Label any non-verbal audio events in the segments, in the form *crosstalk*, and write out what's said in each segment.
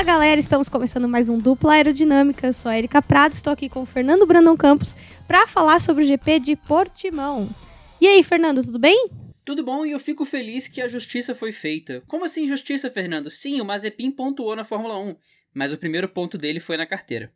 Fala galera, estamos começando mais um Dupla Aerodinâmica. Eu sou a Erika Prado, estou aqui com o Fernando Brandão Campos para falar sobre o GP de Portimão. E aí, Fernando, tudo bem? Tudo bom e eu fico feliz que a justiça foi feita. Como assim justiça, Fernando? Sim, o Mazepin pontuou na Fórmula 1, mas o primeiro ponto dele foi na carteira.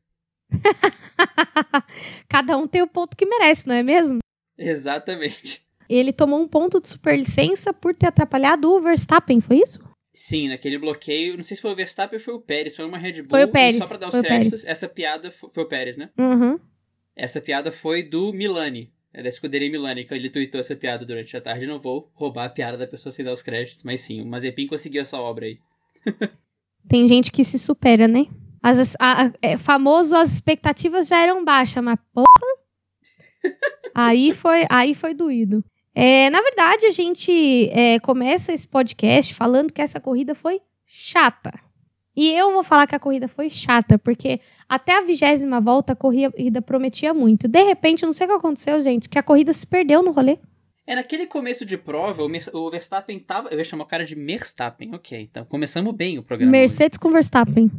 *laughs* Cada um tem o ponto que merece, não é mesmo? Exatamente. Ele tomou um ponto de superlicença por ter atrapalhado o Verstappen, foi isso? Sim, naquele bloqueio, não sei se foi o Verstappen ou foi o Pérez, foi uma Red Bull. Foi o Pérez. só pra dar os créditos, essa piada foi, foi o Pérez, né? Uhum. Essa piada foi do Milani, é da escuderia Milani, que ele tweetou essa piada durante a tarde. Não vou roubar a piada da pessoa sem dar os créditos, mas sim, o Mazepin conseguiu essa obra aí. *laughs* Tem gente que se supera, né? As, a, a, é, famoso, as expectativas já eram baixas, mas porra! *laughs* aí, foi, aí foi doído. É, na verdade, a gente é, começa esse podcast falando que essa corrida foi chata. E eu vou falar que a corrida foi chata, porque até a vigésima volta a corrida prometia muito. De repente, não sei o que aconteceu, gente, que a corrida se perdeu no rolê. É, naquele começo de prova, o, Verstappen tava. Eu ia chamar o cara de Merstappen, ok. Então começamos bem o programa. Mercedes hoje. com Verstappen.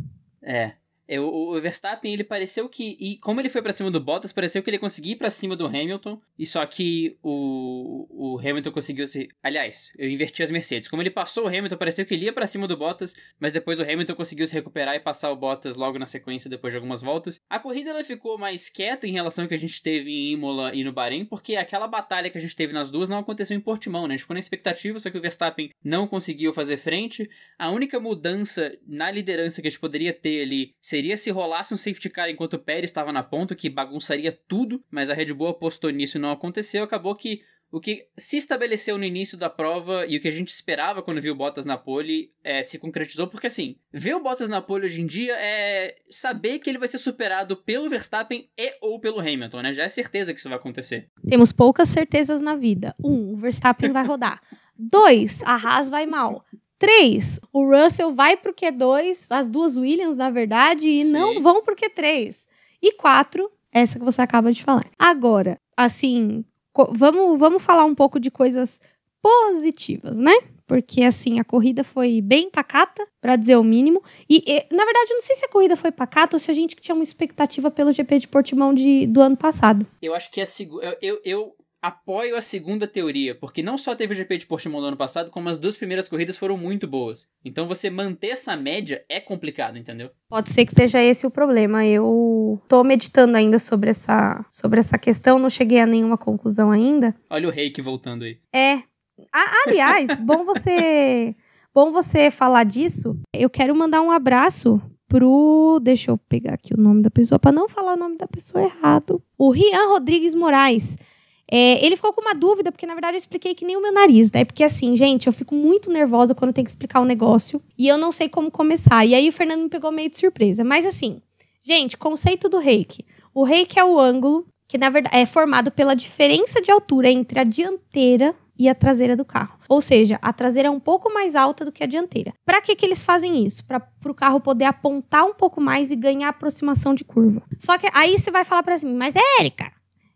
É. É, o, Verstappen, ele pareceu que. E como ele foi para cima do Bottas, pareceu que ele conseguia ir pra cima do Hamilton. E só que o, o Hamilton conseguiu se. Aliás, eu inverti as Mercedes. Como ele passou o Hamilton, pareceu que ele ia para cima do Bottas, mas depois o Hamilton conseguiu se recuperar e passar o Bottas logo na sequência, depois de algumas voltas. A corrida ela ficou mais quieta em relação ao que a gente teve em Imola e no Bahrein, porque aquela batalha que a gente teve nas duas não aconteceu em Portimão, né? A gente ficou na expectativa, só que o Verstappen não conseguiu fazer frente. A única mudança na liderança que a gente poderia ter ali seria se rolasse um safety car enquanto o Pérez estava na ponta, que bagunçaria tudo, mas a Red Bull apostou nisso e não aconteceu. Acabou que o que se estabeleceu no início da prova e o que a gente esperava quando viu o Bottas na pole é, se concretizou, porque assim, ver o Bottas na pole hoje em dia é saber que ele vai ser superado pelo Verstappen e ou pelo Hamilton, né? Já é certeza que isso vai acontecer. Temos poucas certezas na vida. Um, o Verstappen vai rodar. *laughs* Dois, a Haas vai mal. Três, o Russell vai pro Q2, as duas Williams, na verdade, e Sim. não vão pro Q3. E quatro, essa que você acaba de falar. Agora, assim, vamos, vamos falar um pouco de coisas positivas, né? Porque, assim, a corrida foi bem pacata, para dizer o mínimo. E, e, na verdade, eu não sei se a corrida foi pacata ou se a gente tinha uma expectativa pelo GP de Portimão de, do ano passado. Eu acho que é eu, eu, eu apoio a segunda teoria, porque não só teve o GP de Portimão no ano passado, como as duas primeiras corridas foram muito boas. Então você manter essa média é complicado, entendeu? Pode ser que seja esse o problema. Eu tô meditando ainda sobre essa, sobre essa questão, não cheguei a nenhuma conclusão ainda. Olha o reiki voltando aí. É. aliás, *laughs* bom você bom você falar disso. Eu quero mandar um abraço pro. Deixa eu pegar aqui o nome da pessoa, para não falar o nome da pessoa errado. O Rian Rodrigues Moraes. É, ele ficou com uma dúvida, porque na verdade eu expliquei que nem o meu nariz, né? Porque assim, gente, eu fico muito nervosa quando tenho que explicar um negócio e eu não sei como começar. E aí o Fernando me pegou meio de surpresa. Mas assim, gente, conceito do reiki. O reiki é o ângulo que na verdade é formado pela diferença de altura entre a dianteira e a traseira do carro. Ou seja, a traseira é um pouco mais alta do que a dianteira. Para que, que eles fazem isso? Para o carro poder apontar um pouco mais e ganhar aproximação de curva. Só que aí você vai falar para mim, mas Érica,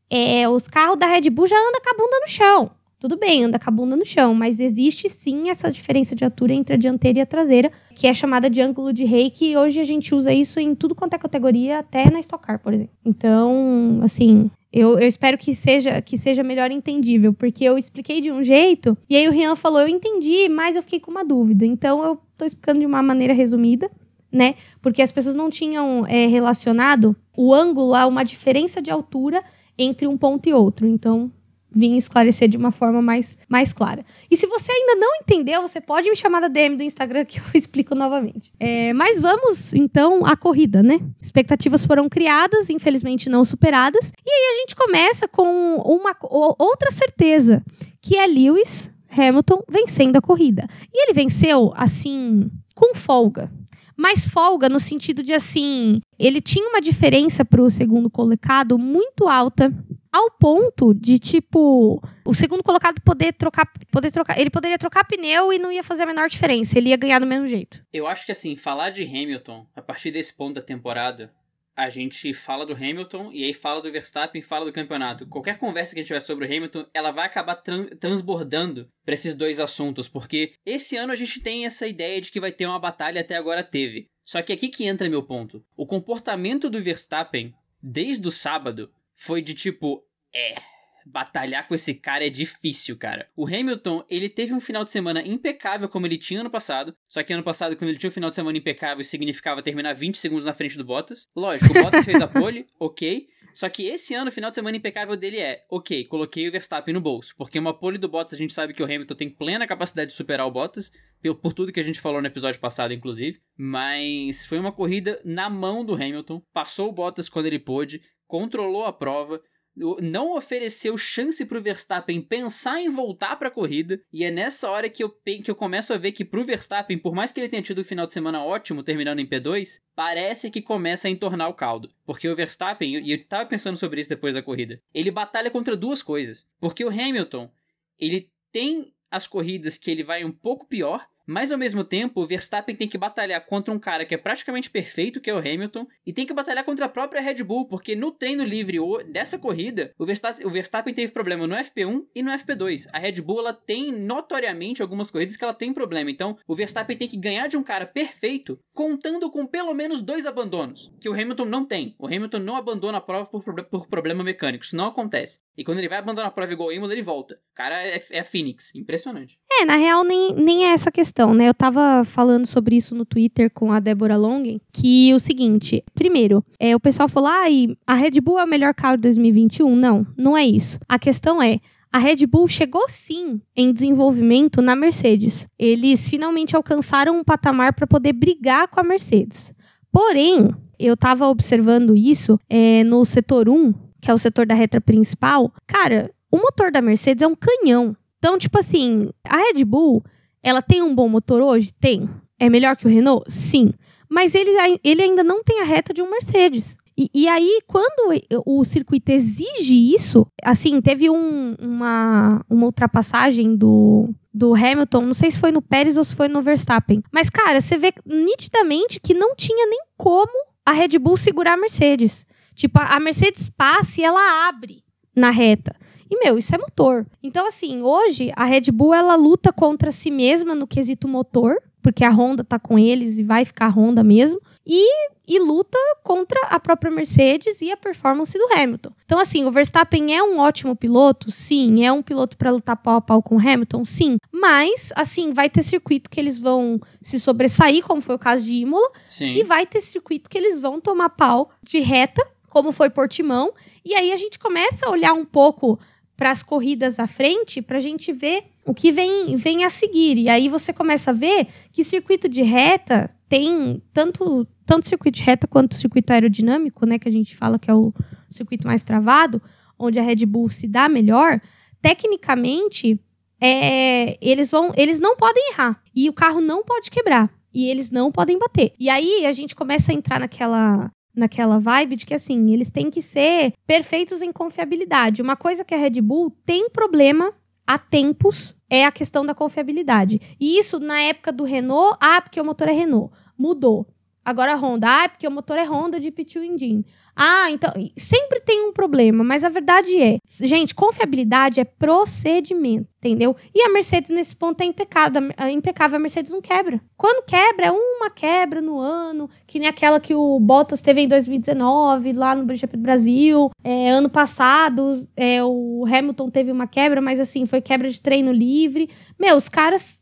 é, os carros da Red Bull já andam com a bunda no chão. Tudo bem, anda com a bunda no chão, mas existe sim essa diferença de altura entre a dianteira e a traseira, que é chamada de ângulo de reiki, e hoje a gente usa isso em tudo quanto é categoria, até na Stock Car, por exemplo. Então, assim, eu, eu, espero que seja, que seja melhor entendível, porque eu expliquei de um jeito, e aí o Rian falou, eu entendi, mas eu fiquei com uma dúvida. Então, eu tô explicando de uma maneira resumida, né? Porque as pessoas não tinham é, relacionado o ângulo a uma diferença de altura entre um ponto e outro. Então, vim esclarecer de uma forma mais, mais clara. E se você ainda não entendeu, você pode me chamar da DM do Instagram que *laughs* eu explico novamente. É, mas vamos, então, à corrida, né? Expectativas foram criadas, infelizmente não superadas. E aí a gente começa com uma outra certeza, que é Lewis Hamilton vencendo a corrida. E ele venceu, assim, com folga mais folga no sentido de assim, ele tinha uma diferença para o segundo colocado muito alta, ao ponto de tipo o segundo colocado poder trocar, poder trocar, ele poderia trocar pneu e não ia fazer a menor diferença, ele ia ganhar do mesmo jeito. Eu acho que assim, falar de Hamilton a partir desse ponto da temporada a gente fala do Hamilton e aí fala do Verstappen, fala do campeonato. Qualquer conversa que a gente tiver sobre o Hamilton, ela vai acabar transbordando para esses dois assuntos, porque esse ano a gente tem essa ideia de que vai ter uma batalha, até agora teve. Só que aqui que entra meu ponto. O comportamento do Verstappen, desde o sábado, foi de tipo, é, batalhar com esse cara é difícil, cara. O Hamilton, ele teve um final de semana impecável como ele tinha ano passado, só que ano passado, quando ele tinha um final de semana impecável, significava terminar 20 segundos na frente do Bottas. Lógico, o Bottas fez a *laughs* pole, ok, só que esse ano, o final de semana impecável dele é, ok, coloquei o Verstappen no bolso, porque uma pole do Bottas a gente sabe que o Hamilton tem plena capacidade de superar o Bottas, por tudo que a gente falou no episódio passado, inclusive, mas foi uma corrida na mão do Hamilton, passou o Bottas quando ele pôde, controlou a prova, não ofereceu chance pro Verstappen pensar em voltar pra corrida, e é nessa hora que eu, que eu começo a ver que pro Verstappen, por mais que ele tenha tido um final de semana ótimo, terminando em P2, parece que começa a entornar o caldo. Porque o Verstappen, e eu tava pensando sobre isso depois da corrida, ele batalha contra duas coisas. Porque o Hamilton, ele tem as corridas que ele vai um pouco pior, mas ao mesmo tempo, o Verstappen tem que batalhar contra um cara que é praticamente perfeito, que é o Hamilton, e tem que batalhar contra a própria Red Bull, porque no treino livre dessa corrida, o Verstappen, o Verstappen teve problema no FP1 e no FP2. A Red Bull ela tem notoriamente algumas corridas que ela tem problema. Então, o Verstappen tem que ganhar de um cara perfeito, contando com pelo menos dois abandonos, que o Hamilton não tem. O Hamilton não abandona a prova por, por problema mecânico, isso não acontece. E quando ele vai abandonar a prova igual o Imola, ele volta. O cara é, é a Phoenix, impressionante. É, na real, nem, nem é essa questão né? Eu tava falando sobre isso no Twitter com a Débora Longen, que o seguinte, primeiro, é, o pessoal falou, ah, a Red Bull é o melhor carro de 2021. Não, não é isso. A questão é, a Red Bull chegou sim em desenvolvimento na Mercedes. Eles finalmente alcançaram um patamar para poder brigar com a Mercedes. Porém, eu estava observando isso é, no setor 1, que é o setor da reta principal. Cara, o motor da Mercedes é um canhão. Então, tipo assim, a Red Bull ela tem um bom motor hoje? Tem. É melhor que o Renault? Sim. Mas ele, ele ainda não tem a reta de um Mercedes. E, e aí, quando o circuito exige isso, assim, teve um, uma, uma ultrapassagem do, do Hamilton, não sei se foi no Pérez ou se foi no Verstappen. Mas, cara, você vê nitidamente que não tinha nem como a Red Bull segurar a Mercedes. Tipo, a Mercedes passa e ela abre na reta. E, meu, isso é motor. Então, assim, hoje a Red Bull ela luta contra si mesma no quesito motor, porque a Honda tá com eles e vai ficar a Honda mesmo. E, e luta contra a própria Mercedes e a performance do Hamilton. Então, assim, o Verstappen é um ótimo piloto? Sim. É um piloto para lutar pau a pau com o Hamilton? Sim. Mas, assim, vai ter circuito que eles vão se sobressair, como foi o caso de Imola. Sim. E vai ter circuito que eles vão tomar pau de reta, como foi Portimão. E aí a gente começa a olhar um pouco para as corridas à frente para a gente ver o que vem, vem a seguir. E aí você começa a ver que circuito de reta tem tanto, tanto circuito de reta quanto circuito aerodinâmico, né? Que a gente fala que é o circuito mais travado, onde a Red Bull se dá melhor. Tecnicamente, é, eles, vão, eles não podem errar. E o carro não pode quebrar. E eles não podem bater. E aí a gente começa a entrar naquela naquela vibe de que assim, eles têm que ser perfeitos em confiabilidade. Uma coisa que a Red Bull tem problema há tempos é a questão da confiabilidade. E isso na época do Renault, ah, porque o motor é Renault, mudou. Agora a Honda, ah, porque o motor é Honda de P2 Engine. Ah, então sempre tem um problema, mas a verdade é, gente, confiabilidade é procedimento, entendeu? E a Mercedes nesse ponto é impecável, é impecável, a Mercedes não quebra. Quando quebra é uma quebra no ano, que nem aquela que o Bottas teve em 2019 lá no GP do Brasil. É, ano passado é, o Hamilton teve uma quebra, mas assim foi quebra de treino livre. Meu, os caras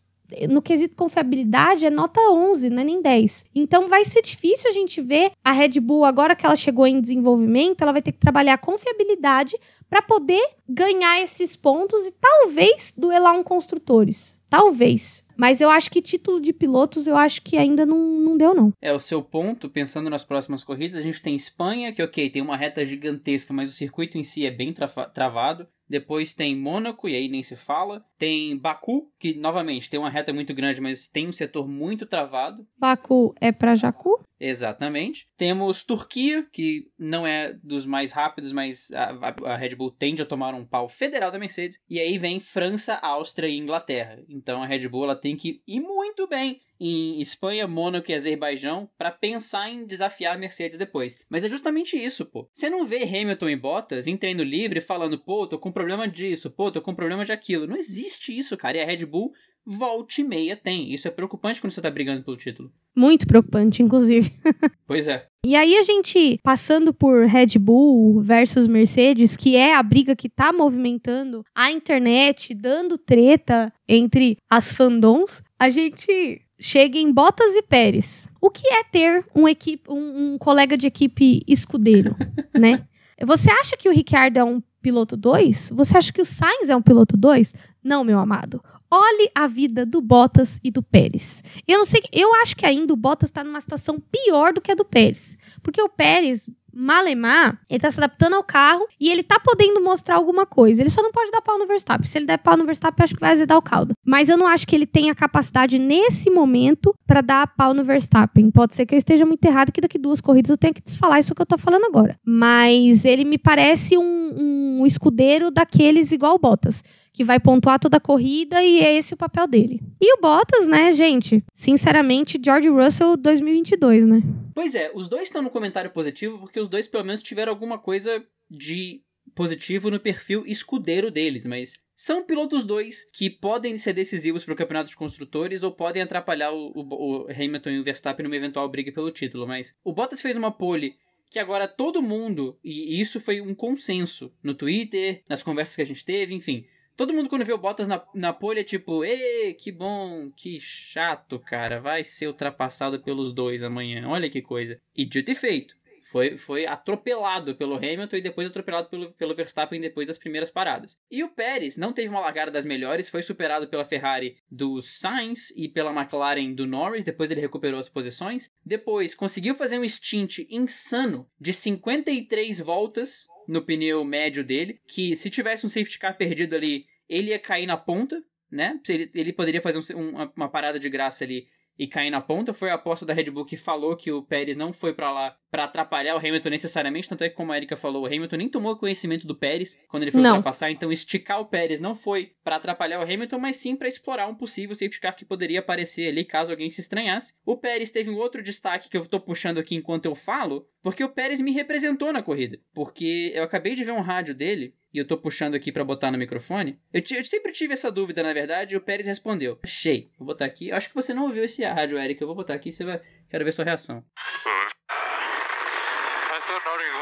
no quesito confiabilidade é nota 11, não é nem 10. Então vai ser difícil a gente ver a Red Bull agora que ela chegou em desenvolvimento, ela vai ter que trabalhar a confiabilidade para poder ganhar esses pontos e talvez duelar um construtores. Talvez. Mas eu acho que título de pilotos, eu acho que ainda não, não deu, não. É, o seu ponto, pensando nas próximas corridas, a gente tem Espanha, que ok, tem uma reta gigantesca, mas o circuito em si é bem travado. Depois tem Mônaco, e aí nem se fala. Tem Baku, que novamente tem uma reta muito grande, mas tem um setor muito travado. Baku é para Jacu? Exatamente. Temos Turquia, que não é dos mais rápidos, mas a, a, Red Bull tende a tomar um pau federal da Mercedes. E aí vem França, Áustria e Inglaterra. Então a Red Bull ela tem que ir muito bem em Espanha, Mônaco e Azerbaijão para pensar em desafiar a Mercedes depois. Mas é justamente isso, pô. Você não vê Hamilton e Bottas em treino livre falando, pô, tô com problema disso, pô, tô com problema de aquilo. Não existe isso, cara. E a Red Bull volte e meia tem. Isso é preocupante quando você tá brigando pelo título. Muito preocupante, inclusive. *laughs* Pois é. E aí a gente, passando por Red Bull versus Mercedes, que é a briga que tá movimentando a internet, dando treta entre as fandoms, a gente chega em Bottas e Pérez. O que é ter um, equipe, um, um colega de equipe escudeiro, *laughs* né? Você acha que o Ricciardo é um piloto 2? Você acha que o Sainz é um piloto 2? Não, meu amado. Olhe a vida do Bottas e do Pérez. Eu não sei, eu acho que ainda o Bottas está numa situação pior do que a do Pérez, porque o Pérez Malemar, ele tá se adaptando ao carro e ele tá podendo mostrar alguma coisa. Ele só não pode dar pau no Verstappen. Se ele der pau no Verstappen, acho que vai azedar o caldo. Mas eu não acho que ele tenha capacidade nesse momento para dar pau no Verstappen. Pode ser que eu esteja muito errado que daqui duas corridas eu tenha que desfalar isso que eu tô falando agora. Mas ele me parece um, um escudeiro daqueles igual o Bottas que vai pontuar toda a corrida e é esse o papel dele. E o Bottas, né, gente? Sinceramente, George Russell 2022, né? Pois é, os dois estão no comentário positivo porque os dois pelo menos tiveram alguma coisa de positivo no perfil escudeiro deles, mas são pilotos dois que podem ser decisivos para o campeonato de construtores ou podem atrapalhar o, o, o Hamilton e o Verstappen numa eventual briga pelo título. Mas o Bottas fez uma pole que agora todo mundo, e isso foi um consenso no Twitter, nas conversas que a gente teve, enfim. Todo mundo quando vê o Bottas na, na pole é tipo, ê, que bom, que chato, cara, vai ser ultrapassado pelos dois amanhã, olha que coisa. E dito e feito, foi, foi atropelado pelo Hamilton e depois atropelado pelo, pelo Verstappen depois das primeiras paradas. E o Pérez não teve uma largada das melhores, foi superado pela Ferrari do Sainz e pela McLaren do Norris, depois ele recuperou as posições. Depois conseguiu fazer um stint insano de 53 voltas no pneu médio dele, que se tivesse um safety car perdido ali, ele ia cair na ponta, né? Ele, ele poderia fazer um, uma, uma parada de graça ali e cair na ponta. Foi a aposta da Red Bull que falou que o Pérez não foi para lá para atrapalhar o Hamilton necessariamente, tanto é que como a Erika falou, o Hamilton nem tomou conhecimento do Pérez quando ele foi Não. ultrapassar, então esticar o Pérez não foi para atrapalhar o Hamilton, mas sim para explorar um possível safety car que poderia aparecer ali caso alguém se estranhasse. O Pérez teve um outro destaque que eu tô puxando aqui enquanto eu falo, porque o Pérez me representou na corrida, porque eu acabei de ver um rádio dele e eu tô puxando aqui para botar no microfone. Eu, eu sempre tive essa dúvida, na verdade, e o Pérez respondeu: Achei. Vou botar aqui. Eu acho que você não ouviu esse rádio, Eric. Eu vou botar aqui, você vai. Quero ver sua reação.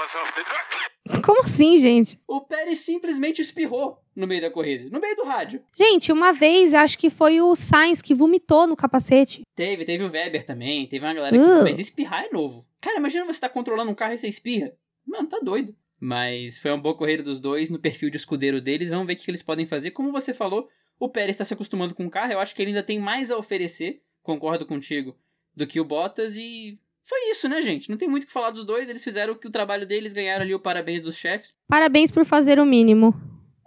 *laughs* Como assim, gente? O Pérez simplesmente espirrou no meio da corrida, no meio do rádio. Gente, uma vez, acho que foi o Sainz que vomitou no capacete. Teve, teve o Weber também, teve uma galera que. Uh. Mas espirrar é novo. Cara, imagina você tá controlando um carro e você espirra. Mano, tá doido. Mas foi uma boa corrida dos dois no perfil de escudeiro deles. Vamos ver o que eles podem fazer. Como você falou, o Pérez está se acostumando com o carro. Eu acho que ele ainda tem mais a oferecer, concordo contigo, do que o Bottas. E foi isso, né, gente? Não tem muito o que falar dos dois. Eles fizeram o que o trabalho deles, ganharam ali o parabéns dos chefes. Parabéns por fazer o mínimo.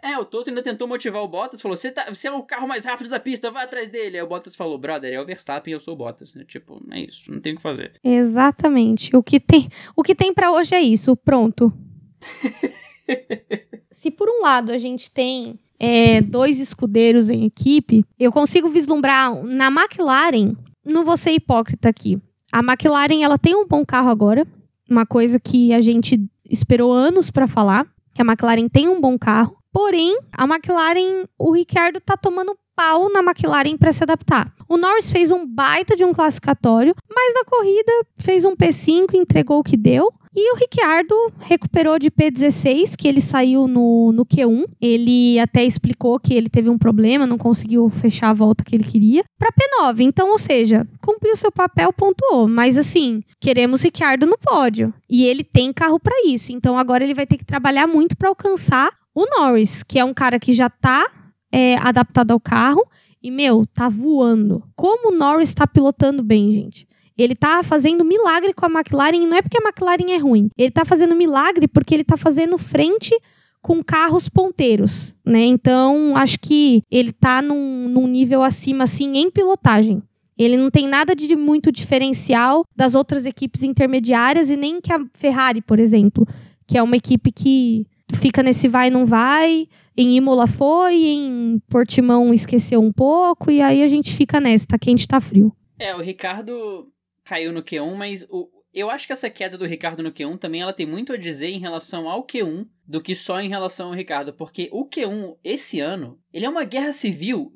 É, o Toto ainda tentou motivar o Bottas, falou: você, tá, você é o carro mais rápido da pista, vai atrás dele. Aí o Bottas falou: brother, é o Verstappen, eu sou o Bottas. né? Tipo, é isso, não tem o que fazer. Exatamente. O que tem, o que tem para hoje é isso. Pronto. *laughs* Se por um lado a gente tem é, dois escudeiros em equipe, eu consigo vislumbrar na McLaren. Não vou ser hipócrita aqui. A McLaren ela tem um bom carro agora, uma coisa que a gente esperou anos para falar, que a McLaren tem um bom carro. Porém, a McLaren, o Ricciardo tá tomando pau na McLaren para se adaptar. O Norris fez um baita de um classificatório, mas na corrida fez um P5, entregou o que deu. E o Ricciardo recuperou de P16, que ele saiu no, no Q1. Ele até explicou que ele teve um problema, não conseguiu fechar a volta que ele queria. Para P9. Então, ou seja, cumpriu seu papel, pontuou. Mas assim, queremos Ricciardo no pódio. E ele tem carro para isso. Então agora ele vai ter que trabalhar muito para alcançar o Norris, que é um cara que já tá é, adaptado ao carro. E, meu, tá voando. Como o Norris tá pilotando bem, gente? Ele tá fazendo milagre com a McLaren, e não é porque a McLaren é ruim. Ele tá fazendo milagre porque ele tá fazendo frente com carros ponteiros, né? Então, acho que ele tá num, num nível acima, assim, em pilotagem. Ele não tem nada de muito diferencial das outras equipes intermediárias e nem que a Ferrari, por exemplo, que é uma equipe que fica nesse vai e não vai. Em Imola foi, em Portimão esqueceu um pouco, e aí a gente fica nessa, tá quente, tá frio. É, o Ricardo caiu no Q1, mas o, eu acho que essa queda do Ricardo no Q1 também ela tem muito a dizer em relação ao Q1 do que só em relação ao Ricardo, porque o Q1 esse ano, ele é uma guerra civil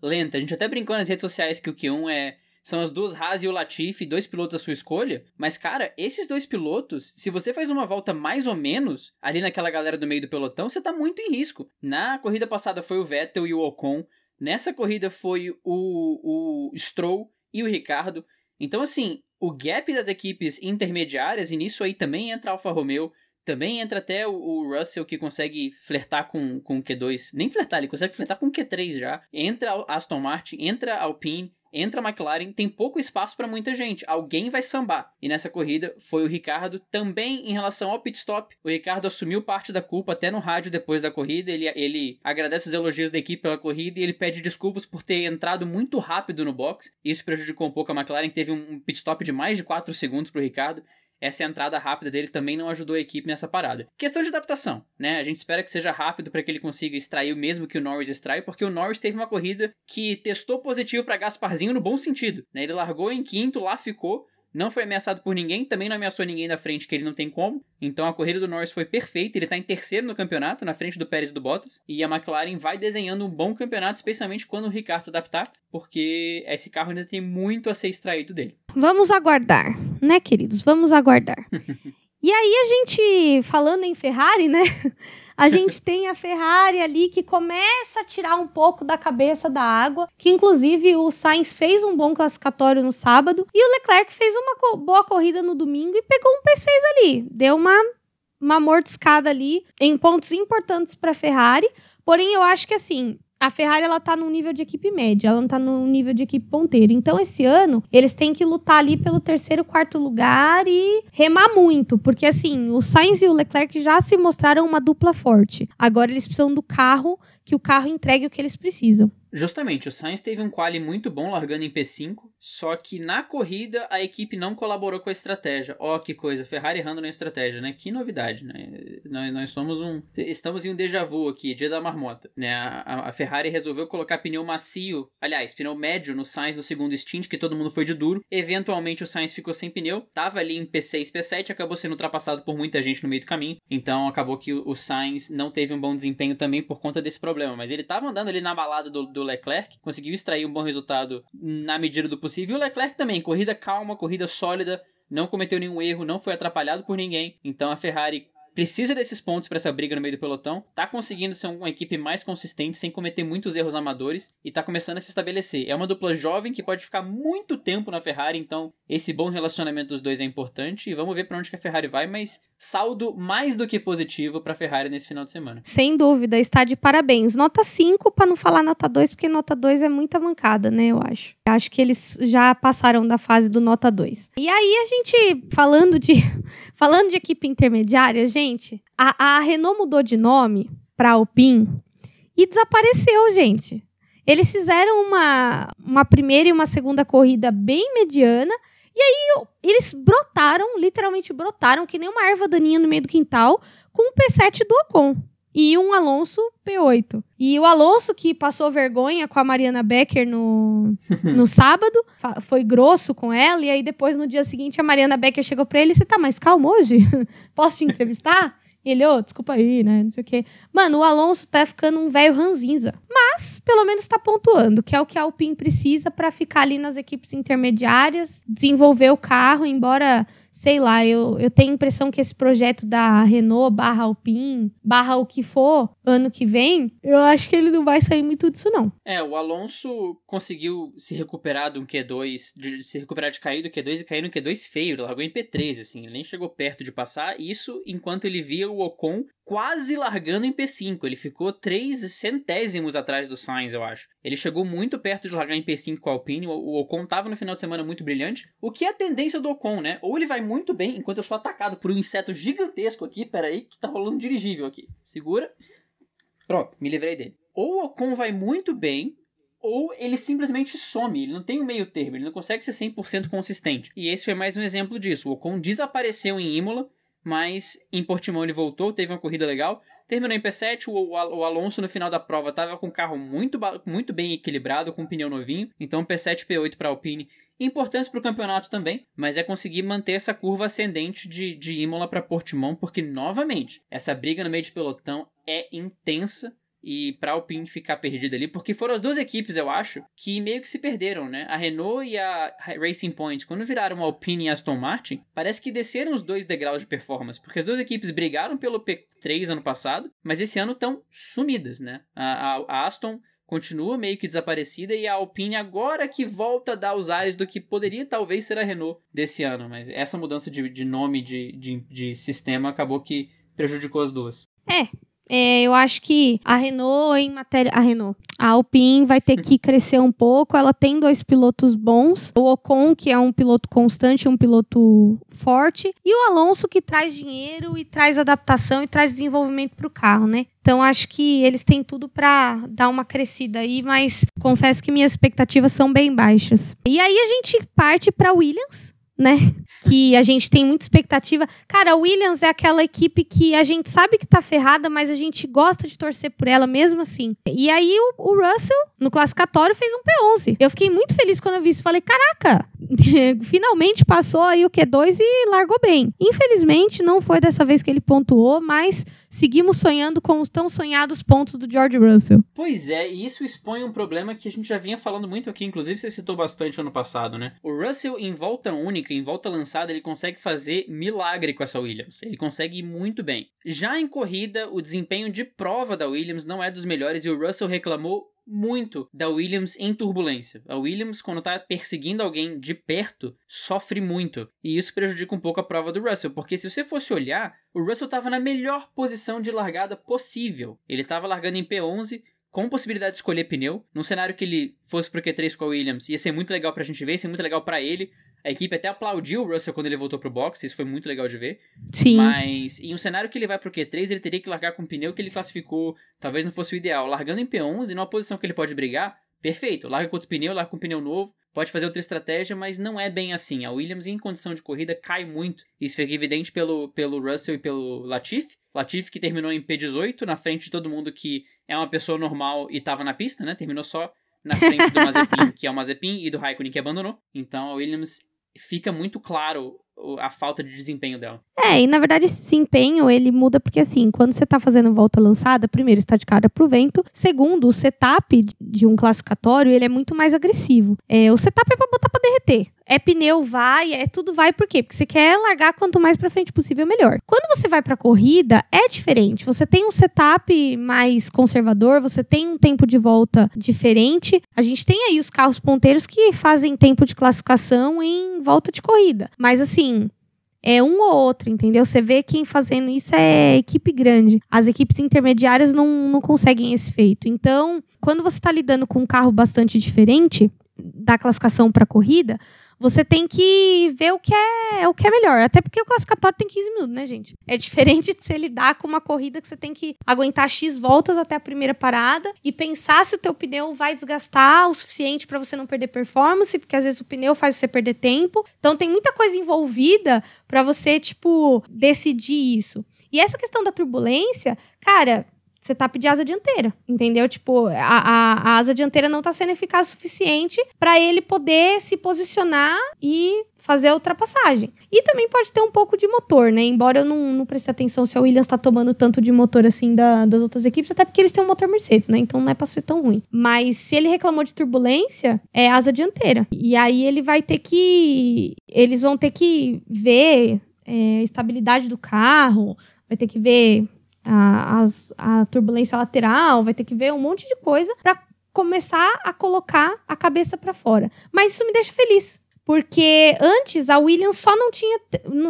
lenta. A gente até brincou nas redes sociais que o Q1 é são as duas Haas e o Latifi, dois pilotos da sua escolha. Mas, cara, esses dois pilotos, se você faz uma volta mais ou menos ali naquela galera do meio do pelotão, você tá muito em risco. Na corrida passada foi o Vettel e o Ocon. Nessa corrida foi o, o Stroll e o Ricardo. Então, assim, o gap das equipes intermediárias, e nisso aí também entra a Alfa Romeo, também entra até o, o, Russell que consegue flertar com, com o Q2. Nem flertar, ele consegue flertar com o Q3 já. Entra Aston Martin, entra Alpine, entra a McLaren, tem pouco espaço para muita gente. Alguém vai sambar. E nessa corrida foi o Ricardo. Também em relação ao pit stop, o Ricardo assumiu parte da culpa até no rádio depois da corrida. Ele, ele agradece os elogios da equipe pela corrida e ele pede desculpas por ter entrado muito rápido no box. Isso prejudicou um pouco a McLaren, teve um pit stop de mais de 4 segundos para o Ricardo essa entrada rápida dele também não ajudou a equipe nessa parada. Questão de adaptação, né? A gente espera que seja rápido para que ele consiga extrair o mesmo que o Norris extrai, porque o Norris teve uma corrida que testou positivo para Gasparzinho no bom sentido, né? Ele largou em quinto, lá ficou, não foi ameaçado por ninguém, também não ameaçou ninguém na frente que ele não tem como. Então a corrida do Norris foi perfeita, ele tá em terceiro no campeonato, na frente do Pérez e do Bottas. E a McLaren vai desenhando um bom campeonato, especialmente quando o Ricardo se adaptar, porque esse carro ainda tem muito a ser extraído dele. Vamos aguardar, né, queridos? Vamos aguardar. *laughs* e aí a gente, falando em Ferrari, né? A gente *laughs* tem a Ferrari ali que começa a tirar um pouco da cabeça da água, que inclusive o Sainz fez um bom classificatório no sábado e o Leclerc fez uma co boa corrida no domingo e pegou um P6 ali, deu uma uma mordiscada ali em pontos importantes para a Ferrari. Porém, eu acho que assim, a Ferrari ela tá num nível de equipe média, ela não tá num nível de equipe ponteira. Então, esse ano, eles têm que lutar ali pelo terceiro, quarto lugar e remar muito, porque assim, o Sainz e o Leclerc já se mostraram uma dupla forte. Agora eles precisam do carro, que o carro entregue o que eles precisam. Justamente, o Sainz teve um quali muito bom largando em P5, só que na corrida a equipe não colaborou com a estratégia. Ó, oh, que coisa, Ferrari errando na estratégia, né? Que novidade, né? Nós, nós somos um. Estamos em um déjà vu aqui, dia da marmota. Né? A, a, Ferrari resolveu colocar pneu macio, aliás, pneu médio no Sainz no segundo stint, que todo mundo foi de duro. Eventualmente o Sainz ficou sem pneu, tava ali em P6, P7, acabou sendo ultrapassado por muita gente no meio do caminho. Então acabou que o, o Sainz não teve um bom desempenho também por conta desse problema. Mas ele tava andando ali na balada do do Leclerc, conseguiu extrair um bom resultado na medida do possível. E o Leclerc também, corrida calma, corrida sólida, não cometeu nenhum erro, não foi atrapalhado por ninguém. Então a Ferrari precisa desses pontos para essa briga no meio do pelotão, tá conseguindo ser uma equipe mais consistente sem cometer muitos erros amadores e tá começando a se estabelecer. É uma dupla jovem que pode ficar muito tempo na Ferrari, então esse bom relacionamento dos dois é importante e vamos ver para onde que a Ferrari vai, mas saldo mais do que positivo para a Ferrari nesse final de semana. Sem dúvida, está de parabéns. Nota 5 para não falar nota 2, porque nota 2 é muita mancada, né, eu acho. Acho que eles já passaram da fase do nota 2. E aí a gente falando de *laughs* falando de equipe intermediária, gente, a, a Renault mudou de nome para Alpine e desapareceu, gente. Eles fizeram uma, uma primeira e uma segunda corrida bem mediana. E aí eles brotaram, literalmente brotaram, que nem uma erva daninha no meio do quintal, com um P7 do Ocon. E um Alonso P8. E o Alonso, que passou vergonha com a Mariana Becker no, *laughs* no sábado, foi grosso com ela. E aí, depois, no dia seguinte, a Mariana Becker chegou pra ele: Você tá mais calmo hoje? *laughs* Posso te entrevistar? Ele, ô, oh, desculpa aí, né? Não sei o quê. Mano, o Alonso tá ficando um velho ranzinza. Mas, pelo menos tá pontuando, que é o que a Alpine precisa para ficar ali nas equipes intermediárias, desenvolver o carro, embora sei lá, eu, eu tenho a impressão que esse projeto da Renault barra Alpine, barra o que for, ano que vem, eu acho que ele não vai sair muito disso, não. É, o Alonso conseguiu se recuperar do Q2, de se recuperar de cair do Q2 e cair no Q2 feio, largou em P3, assim, ele nem chegou perto de passar, isso enquanto ele via o Ocon quase largando em P5. Ele ficou três centésimos atrás do Sainz, eu acho. Ele chegou muito perto de largar em P5 com a Alpine. O Ocon tava no final de semana muito brilhante. O que é a tendência do Ocon, né? Ou ele vai muito bem, enquanto eu sou atacado por um inseto gigantesco aqui. Pera aí, que tá rolando dirigível aqui. Segura. Pronto, me livrei dele. Ou o Ocon vai muito bem, ou ele simplesmente some, ele não tem um meio termo, ele não consegue ser 100% consistente. E esse foi mais um exemplo disso. O Ocon desapareceu em Imola, mas em Portimão ele voltou, teve uma corrida legal. Terminou em P7, o, Alonso no final da prova estava com o carro muito, muito bem equilibrado, com um pneu novinho. Então P7 P8 para Alpine. Importantes para o campeonato também, mas é conseguir manter essa curva ascendente de, de Imola para Portimão, porque novamente, essa briga no meio de pelotão é intensa e pra Alpine ficar perdida ali, porque foram as duas equipes, eu acho, que meio que se perderam, né? A Renault e a Racing Point, quando viraram Alpine e Aston Martin, parece que desceram os dois degraus de performance, porque as duas equipes brigaram pelo P3 ano passado, mas esse ano estão sumidas, né? A, a, a Aston continua meio que desaparecida e a Alpine agora que volta a dar os ares do que poderia talvez ser a Renault desse ano, mas essa mudança de, de nome de, de, de sistema acabou que prejudicou as duas. É, é, eu acho que a Renault em matéria. A Renault. A Alpine vai ter que crescer um pouco. Ela tem dois pilotos bons. O Ocon, que é um piloto constante, um piloto forte. E o Alonso, que traz dinheiro e traz adaptação e traz desenvolvimento para o carro, né? Então acho que eles têm tudo para dar uma crescida aí, mas confesso que minhas expectativas são bem baixas. E aí a gente parte para Williams, né? Que a gente tem muita expectativa. Cara, a Williams é aquela equipe que a gente sabe que tá ferrada, mas a gente gosta de torcer por ela mesmo assim. E aí o, o Russell, no classificatório, fez um P11. Eu fiquei muito feliz quando eu vi isso. Falei, caraca, *laughs* finalmente passou aí o Q2 e largou bem. Infelizmente, não foi dessa vez que ele pontuou, mas seguimos sonhando com os tão sonhados pontos do George Russell. Pois é, e isso expõe um problema que a gente já vinha falando muito aqui, inclusive você citou bastante ano passado, né? O Russell, em volta única, em volta lançada, ele consegue fazer milagre com essa Williams. Ele consegue ir muito bem. Já em corrida, o desempenho de prova da Williams não é dos melhores e o Russell reclamou muito da Williams em turbulência. A Williams, quando tá perseguindo alguém de perto, sofre muito. E isso prejudica um pouco a prova do Russell, porque se você fosse olhar, o Russell estava na melhor posição de largada possível. Ele estava largando em P11, com possibilidade de escolher pneu. Num cenário que ele fosse pro Q3 com a Williams, ia ser muito legal pra gente ver, ia ser muito legal para ele. A equipe até aplaudiu o Russell quando ele voltou pro box, isso foi muito legal de ver. Sim. Mas em um cenário que ele vai pro Q3, ele teria que largar com um pneu que ele classificou, talvez não fosse o ideal. Largando em P11, numa posição que ele pode brigar, perfeito. Larga com outro pneu, larga com um pneu novo, pode fazer outra estratégia, mas não é bem assim. A Williams, em condição de corrida, cai muito. Isso fica evidente pelo, pelo Russell e pelo Latifi. Latifi que terminou em P18, na frente de todo mundo que é uma pessoa normal e tava na pista, né? Terminou só na frente do *laughs* Mazepin, que é o Mazepin, e do Raikkonen, que abandonou. Então a Williams fica muito claro a falta de desempenho dela. É, e na verdade esse desempenho ele muda porque assim, quando você tá fazendo volta lançada, primeiro está de cara pro vento, segundo, o setup de um classificatório, ele é muito mais agressivo. É, o setup é para botar para derreter. É pneu vai, é tudo vai por quê? Porque você quer largar quanto mais para frente possível melhor. Quando você vai para corrida, é diferente. Você tem um setup mais conservador, você tem um tempo de volta diferente. A gente tem aí os carros ponteiros que fazem tempo de classificação em volta de corrida. Mas assim, é um ou outro, entendeu? Você vê quem fazendo isso é equipe grande. As equipes intermediárias não, não conseguem esse feito. Então, quando você está lidando com um carro bastante diferente da classificação para corrida, você tem que ver o que é o que é melhor. Até porque o classificatório tem 15 minutos, né, gente? É diferente *laughs* de você lidar com uma corrida que você tem que aguentar X voltas até a primeira parada e pensar se o teu pneu vai desgastar o suficiente para você não perder performance, porque às vezes o pneu faz você perder tempo. Então tem muita coisa envolvida para você, tipo, decidir isso. E essa questão da turbulência, cara, setup de asa dianteira, entendeu? Tipo, a, a, a asa dianteira não está sendo eficaz o suficiente para ele poder se posicionar e fazer a ultrapassagem. E também pode ter um pouco de motor, né? Embora eu não, não preste atenção se a Williams está tomando tanto de motor assim da, das outras equipes, até porque eles têm um motor Mercedes, né? Então não é para ser tão ruim. Mas se ele reclamou de turbulência, é asa dianteira. E aí ele vai ter que. Eles vão ter que ver é, estabilidade do carro, vai ter que ver a, as, a turbulência lateral, vai ter que ver um monte de coisa para começar a colocar a cabeça para fora. Mas isso me deixa feliz, porque antes a Williams só não tinha,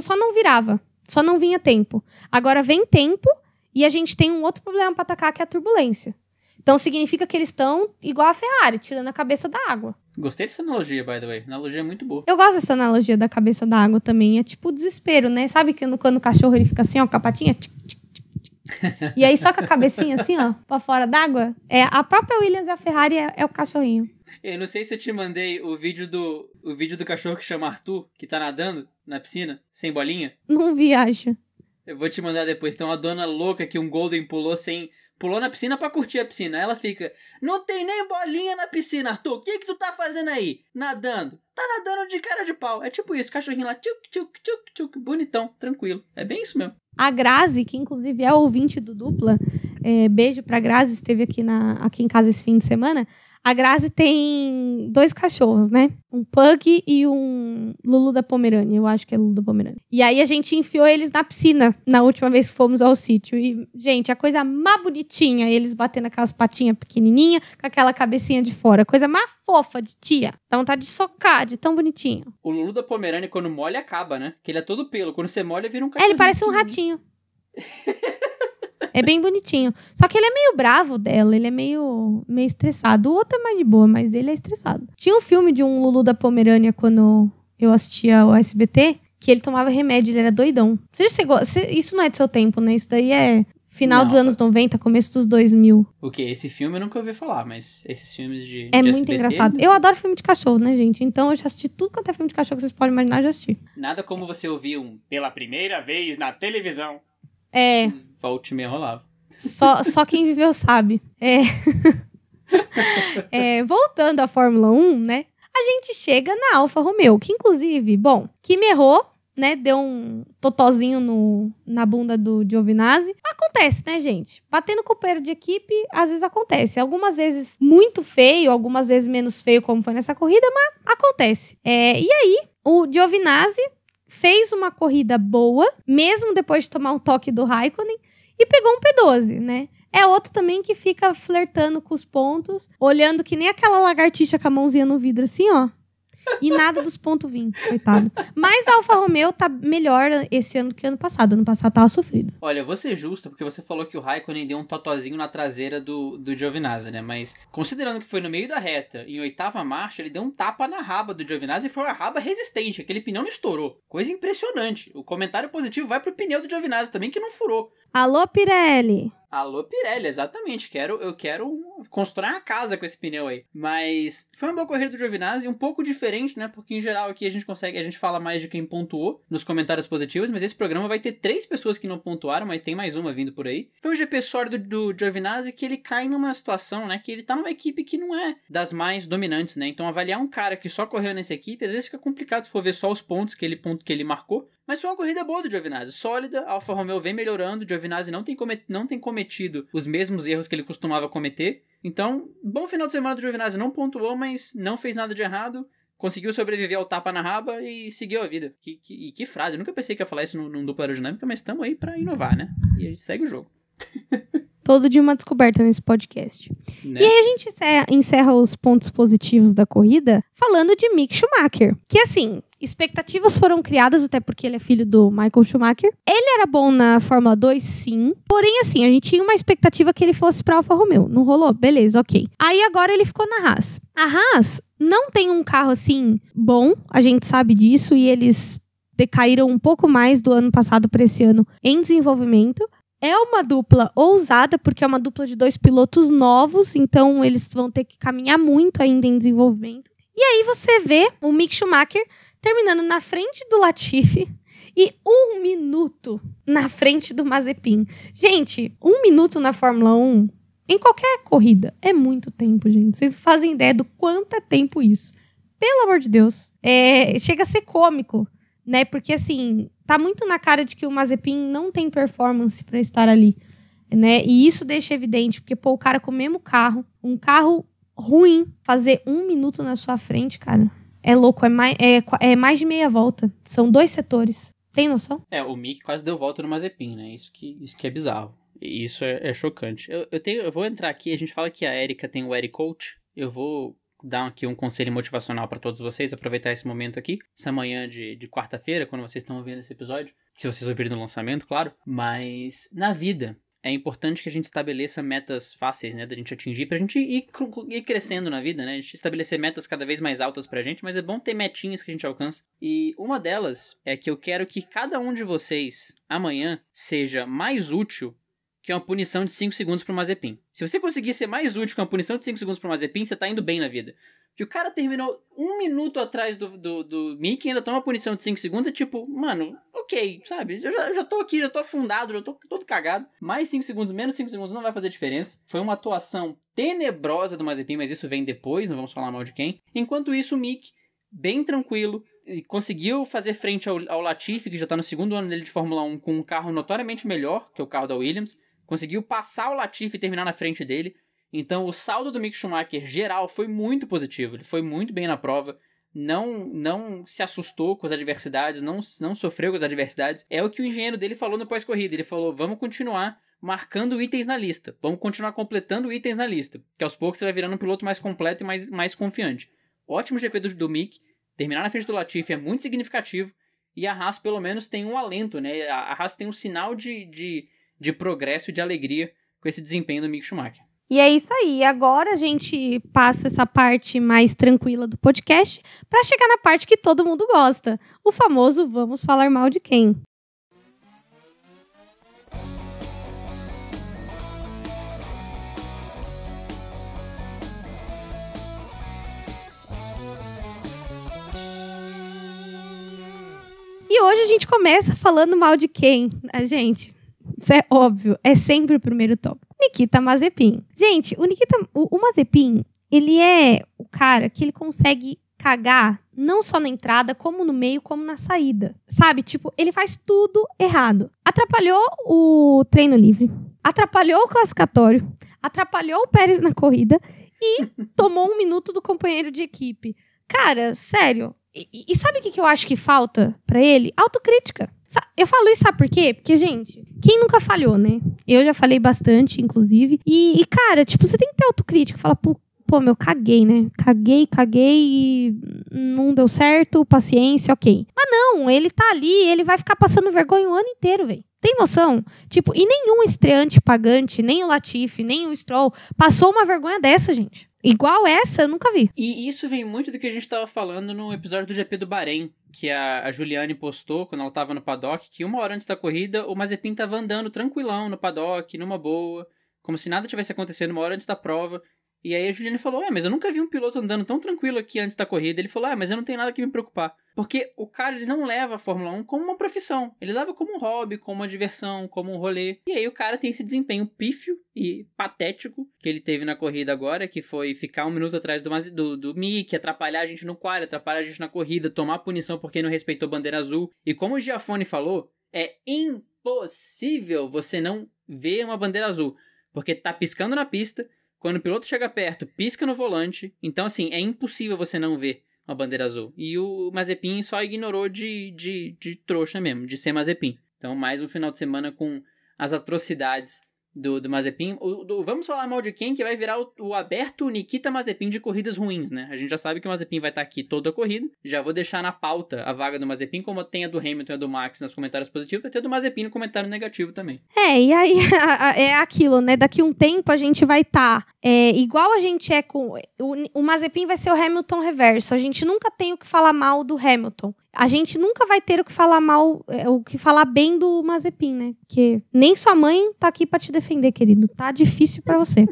só não virava, só não vinha tempo. Agora vem tempo e a gente tem um outro problema para atacar que é a turbulência. Então significa que eles estão igual a Ferrari, tirando a cabeça da água. Gostei dessa analogia, by the way. Analogia é muito boa. Eu gosto dessa analogia da cabeça da água também. É tipo desespero, né? Sabe que quando o cachorro ele fica assim, ó, com a patinha, tic, *laughs* e aí só com a cabecinha assim, ó, pra fora d'água. É, a própria Williams e a Ferrari é, é, o cachorrinho. Eu não sei se eu te mandei o vídeo do o vídeo do cachorro que chama Arthur, que tá nadando na piscina, sem bolinha. Não vi, acho. Eu vou te mandar depois. Tem uma dona louca que um Golden pulou sem. Pulou na piscina para curtir a piscina. Ela fica. Não tem nem bolinha na piscina, Arthur. O que que tu tá fazendo aí? Nadando. Tá nadando de cara de pau. É tipo isso, cachorrinho lá, tchuk, tchuk, tchuk, tchuk, bonitão, tranquilo. É bem isso mesmo. A Grazi, que inclusive é ouvinte do Dupla, é, beijo pra Grazi, esteve aqui, na, aqui em casa esse fim de semana. A Grazi tem dois cachorros, né? Um pug e um Lulu da Pomerânia. Eu acho que é Lulu da Pomerânia. E aí a gente enfiou eles na piscina na última vez que fomos ao sítio. E, gente, a coisa mais bonitinha, eles batendo aquelas patinhas pequenininhas com aquela cabecinha de fora. Coisa mais fofa de tia. Dá vontade de socar, de tão bonitinho. O Lulu da Pomerânia, quando molha, acaba, né? Que ele é todo pelo. Quando você molha, vira um É, cachorro. ele parece um ratinho. *laughs* É bem bonitinho. Só que ele é meio bravo dela, ele é meio, meio estressado. O outro é mais de boa, mas ele é estressado. Tinha um filme de um Lulu da Pomerânia quando eu assistia ao SBT, que ele tomava remédio, ele era doidão. Você já chegou. você- isso não é do seu tempo, né? Isso daí é final Não. dos anos 90, começo dos 2000. O quê? Esse filme eu nunca ouvi falar, mas esses filmes de. É de muito SBT, engraçado. Eu adoro filme de cachorro, né, gente? Então eu já assisti tudo quanto é filme de cachorro que vocês podem imaginar, eu já assisti. Nada como você ouvir um pela primeira vez na televisão. É. Volte meia rolava. Só, só quem viveu sabe. É. *laughs* É, voltando à Fórmula 1, né? A gente chega na Alfa Romeo, que inclusive, bom, Kimi errou, né? Deu um totozinho no, na bunda do Giovinazzi. Acontece, né, gente? Batendo companheiro de equipe, às vezes acontece. Algumas vezes muito feio, algumas vezes menos feio, como foi nessa corrida, mas acontece. É, e aí, o Giovinazzi fez uma corrida boa, mesmo depois de tomar um toque do Raikkonen, e pegou um P12, né? É outro também que fica flertando com os pontos, olhando que nem aquela lagartixa com a mãozinha no vidro, assim, ó. E nada dos pontos vindo, coitado. Mas a Alfa Romeo tá melhor esse ano do que ano passado. Ano passado tava sofrido. Olha, eu vou ser justo, porque você falou que o Raikkonen deu um totozinho na traseira do, do Giovinazzi, né? Mas, considerando que foi no meio da reta, em oitava marcha, ele deu um tapa na raba do Giovinazzi e foi uma raba resistente. Aquele pneu não estourou. Coisa impressionante. O comentário positivo vai pro pneu do Giovinazzi também, que não furou. Alô, Pirelli! Alô, Pirelli, exatamente. Quero, eu quero construir uma casa com esse pneu aí. Mas foi uma boa corrida do Giovinazzi, um pouco diferente, né? Porque em geral aqui a gente consegue, a gente fala mais de quem pontuou nos comentários positivos, mas esse programa vai ter três pessoas que não pontuaram, mas tem mais uma vindo por aí. Foi um GP sólido do Giovinazzi que ele cai numa situação, né? Que ele tá numa equipe que não é das mais dominantes, né? Então avaliar um cara que só correu nessa equipe, às vezes fica complicado se for ver só os pontos que ele, ponto, que ele marcou. Mas foi uma corrida boa do Giovinazzi, sólida. A Alfa Romeo vem melhorando. O Giovinazzi não tem, comet- não tem cometido os mesmos erros que ele costumava cometer. Então, bom final de semana do Giovinazzi. Não pontuou, mas não fez nada de errado. Conseguiu sobreviver ao tapa na raba e seguiu a vida. Que, que, e que frase. Eu nunca pensei que ia falar isso num, num dupla aerodinâmica, mas estamos aí pra inovar, né? E a gente segue o jogo. *laughs* Todo dia uma descoberta nesse podcast. Né? E aí a gente encerra, encerra os pontos positivos da corrida falando de Mick Schumacher. Que assim, expectativas foram criadas, até porque ele é filho do Michael Schumacher. Ele era bom na Fórmula 2, sim. Porém, assim, a gente tinha uma expectativa que ele fosse pra Alfa Romeo. Não rolou? Beleza, ok. Aí agora ele ficou na Haas. A Haas não tem um carro assim bom, a gente sabe disso, e eles decaíram um pouco mais do ano passado para esse ano em desenvolvimento. É uma dupla ousada, porque é uma dupla de dois pilotos novos, então eles vão ter que caminhar muito ainda em desenvolvimento. E aí você vê o Mick Schumacher terminando na frente do Latifi e um minuto na frente do Mazepin. Gente, um minuto na Fórmula 1, em qualquer corrida, é muito tempo, gente. Vocês fazem ideia do quanto é tempo isso. Pelo amor de Deus. É, chega a ser cômico, né? Porque assim, tá muito na cara de que o Mazepin não tem performance pra estar ali, né? E isso deixa evidente, porque pô, o cara com o mesmo carro, um carro ruim, fazer um minuto na sua frente, cara, é louco, é mais, é, é mais de meia volta. São dois setores. Tem noção? É, o Mick quase deu volta no Mazepin, né? Isso que, isso que é bizarro. Isso é, é chocante. Eu, eu, tenho, eu vou entrar aqui, a gente fala que a Erika tem o Eric Coach. Eu vou dar aqui um conselho motivacional para todos vocês, aproveitar esse momento aqui, essa manhã de, de quarta-feira, quando vocês estão ouvindo esse episódio. Se vocês ouvirem no lançamento, claro. Mas na vida, é importante que a gente estabeleça metas fáceis, né, da gente atingir, pra gente ir, ir crescendo na vida, né, a gente estabelecer metas cada vez mais altas pra gente, mas é bom ter metinhas que a gente alcança. E uma delas é que eu quero que cada um de vocês, amanhã, seja mais útil que uma punição de 5 segundos pro Mazepin. Se você conseguir ser mais útil que uma punição de 5 segundos pro Mazepin, você tá indo bem na vida. Que o cara terminou um minuto atrás do, do, do Mickey e ainda toma uma punição de 5 segundos, é tipo, mano, ok, sabe? Eu já, eu já tô aqui, já tô afundado, já tô todo cagado. Mais 5 segundos, menos 5 segundos não vai fazer diferença. Foi uma atuação tenebrosa do Mazepin, mas isso vem depois, não vamos falar mal de quem. Enquanto isso, o Mick, bem tranquilo, conseguiu fazer frente ao, ao Latifi, que já tá no segundo ano dele de Fórmula 1, com um carro notoriamente melhor que o carro da Williams. Conseguiu passar o Latifi e terminar na frente dele. Então o saldo do Mick Schumacher geral foi muito positivo. Ele foi muito bem na prova. Não, não se assustou com as adversidades, não, não sofreu com as adversidades. É o que o engenheiro dele falou no pós-corrida. Ele falou: vamos continuar marcando itens na lista. Vamos continuar completando itens na lista. Que aos poucos você vai virando um piloto mais completo e mais, mais confiante. Ótimo GP do, do Mick. Terminar na frente do Latifi é muito significativo. E a Haas, pelo menos, tem um alento, né? A Haas tem um sinal de, de, de progresso e de alegria com esse desempenho do Mick Schumacher. E é isso aí. Agora a gente passa essa parte mais tranquila do podcast para chegar na parte que todo mundo gosta. O famoso vamos falar mal de quem. E hoje a gente começa falando mal de quem? A gente. Isso é óbvio, é sempre o primeiro tópico. Nikita Mazepin. Gente, o Nikita, o, o Mazepin, ele é o cara que ele consegue cagar não só na entrada, como no meio, como na saída. Sabe? Tipo, ele faz tudo errado. Atrapalhou o treino livre, atrapalhou o classificatório, atrapalhou o Pérez na corrida e *laughs* tomou um minuto do companheiro de equipe. Cara, sério, e, e sabe o que, que eu acho que falta para ele? Autocrítica. Eu falo isso, sabe por quê? Porque, gente, quem nunca falhou, né? Eu já falei bastante, inclusive. E, e cara, tipo, você tem que ter autocrítica. Fala, pô, pô, meu, caguei, né? Caguei, caguei e não deu certo, paciência, ok. Mas não, ele tá ali, ele vai ficar passando vergonha o ano inteiro, velho. Tem noção? Tipo, e nenhum estreante pagante, nem o Latifi, nem o Stroll, passou uma vergonha dessa, gente. Igual essa, eu nunca vi. E isso vem muito do que a gente estava falando no episódio do GP do Bahrein, que a, a Juliane postou quando ela estava no paddock, que uma hora antes da corrida, o Mazepin estava andando tranquilão no paddock, numa boa, como se nada tivesse acontecendo uma hora antes da prova. E aí a Juliane falou: É, mas eu nunca vi um piloto andando tão tranquilo aqui antes da corrida. Ele falou: É, mas eu não tenho nada que me preocupar. Porque o cara ele não leva a Fórmula 1 como uma profissão. Ele leva como um hobby, como uma diversão, como um rolê. E aí o cara tem esse desempenho pífio e patético que ele teve na corrida agora, que foi ficar um minuto atrás do, do, do atrapalhar a gente no quadro, atrapalhar a gente na corrida, tomar punição porque não respeitou bandeira azul. E como o Giafone falou, é impossível você não ver uma bandeira azul. Porque tá piscando na pista, quando o piloto chega perto, pisca no volante. Então, assim, é impossível você não ver uma bandeira azul. E o Mazepin só ignorou de, de, de trouxa mesmo, de ser Mazepin. Então, mais um final de semana com as atrocidades do, do Mazepin. O, do, vamos falar mal de quem que vai virar o, o, aberto Nikita Mazepin de corridas ruins, né? A gente já sabe que o Mazepin vai estar tá aqui toda a corrida. Já vou deixar na pauta a vaga do Mazepin, como tem a do Hamilton e a do Max nos comentários positivos, vai ter do Mazepin no comentário negativo também. É, e aí *laughs* é aquilo, né? Daqui um tempo a gente vai estar tá, é, igual a gente é com. O, o Mazepin vai ser o Hamilton reverso. A gente nunca tem o que falar mal do Hamilton a gente nunca vai ter o que falar mal, é, o que falar bem do Mazepin, né? Porque nem sua mãe tá aqui para te defender, querido. Tá difícil para você.